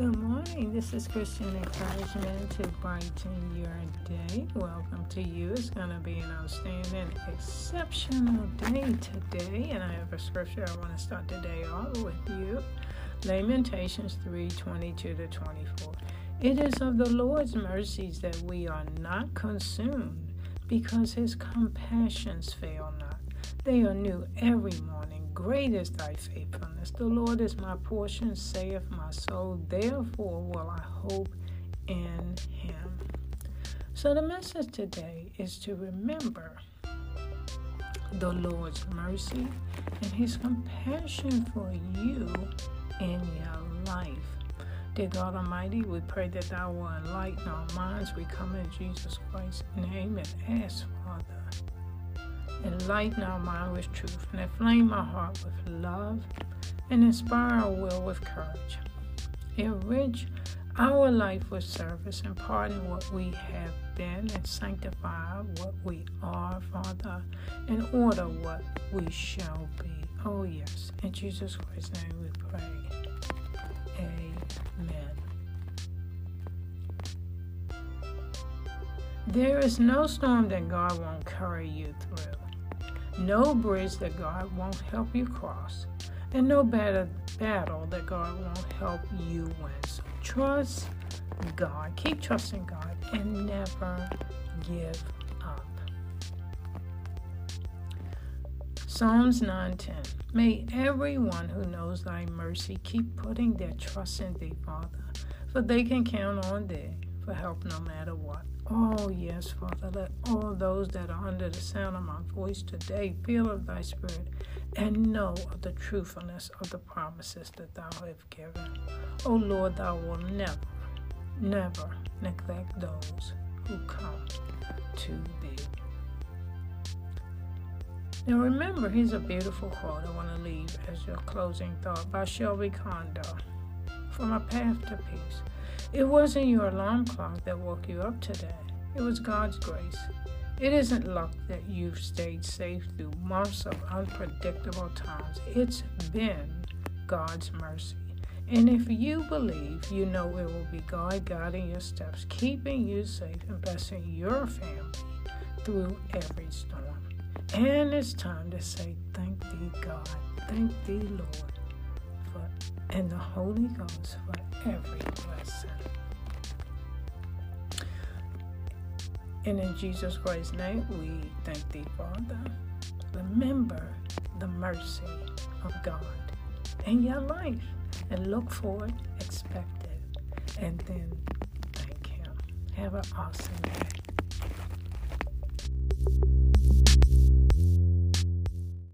Good morning. This is Christian Encouragement to brighten your day. Welcome to you. It's going to be an outstanding, exceptional day today. And I have a scripture I want to start the day off with you. Lamentations 3 22 to 24. It is of the Lord's mercies that we are not consumed, because his compassions fail not. They are new every morning. Great is thy faithfulness. The Lord is my portion, saith my soul. Therefore will I hope in him. So the message today is to remember the Lord's mercy and his compassion for you in your life. Dear God Almighty, we pray that thou will enlighten our minds. We come in Jesus Christ's name and ask, Father enlighten our mind with truth, and inflame our heart with love, and inspire our will with courage. Enrich our life with service and pardon what we have been and sanctify what we are, Father, and order what we shall be. Oh, yes. In Jesus Christ's name we pray. Amen. There is no storm that God won't carry you through no bridge that God won't help you cross, and no battle, that God won't help you win. So trust God, keep trusting God, and never give up. Psalms 9:10. May everyone who knows thy mercy keep putting their trust in thee, Father, for they can count on thee for help no matter what. Oh, yes, Father, let all those that are under the sound of my voice today feel of thy spirit and know of the truthfulness of the promises that thou hast given. Oh, Lord, thou wilt never, never neglect those who come to thee. Now remember, here's a beautiful quote I want to leave as your closing thought by Shelby Kondo from A Path to Peace. It wasn't your alarm clock that woke you up today. It was God's grace. It isn't luck that you've stayed safe through months of unpredictable times. It's been God's mercy. And if you believe, you know it will be God guiding your steps, keeping you safe, and blessing your family through every storm. And it's time to say, Thank thee, God. Thank thee, Lord, for and the Holy Ghost for every blessing. And in Jesus Christ's name, we thank thee, Father. Remember the mercy of God in your life and look for it, expect it, and then thank Him. Have an awesome day.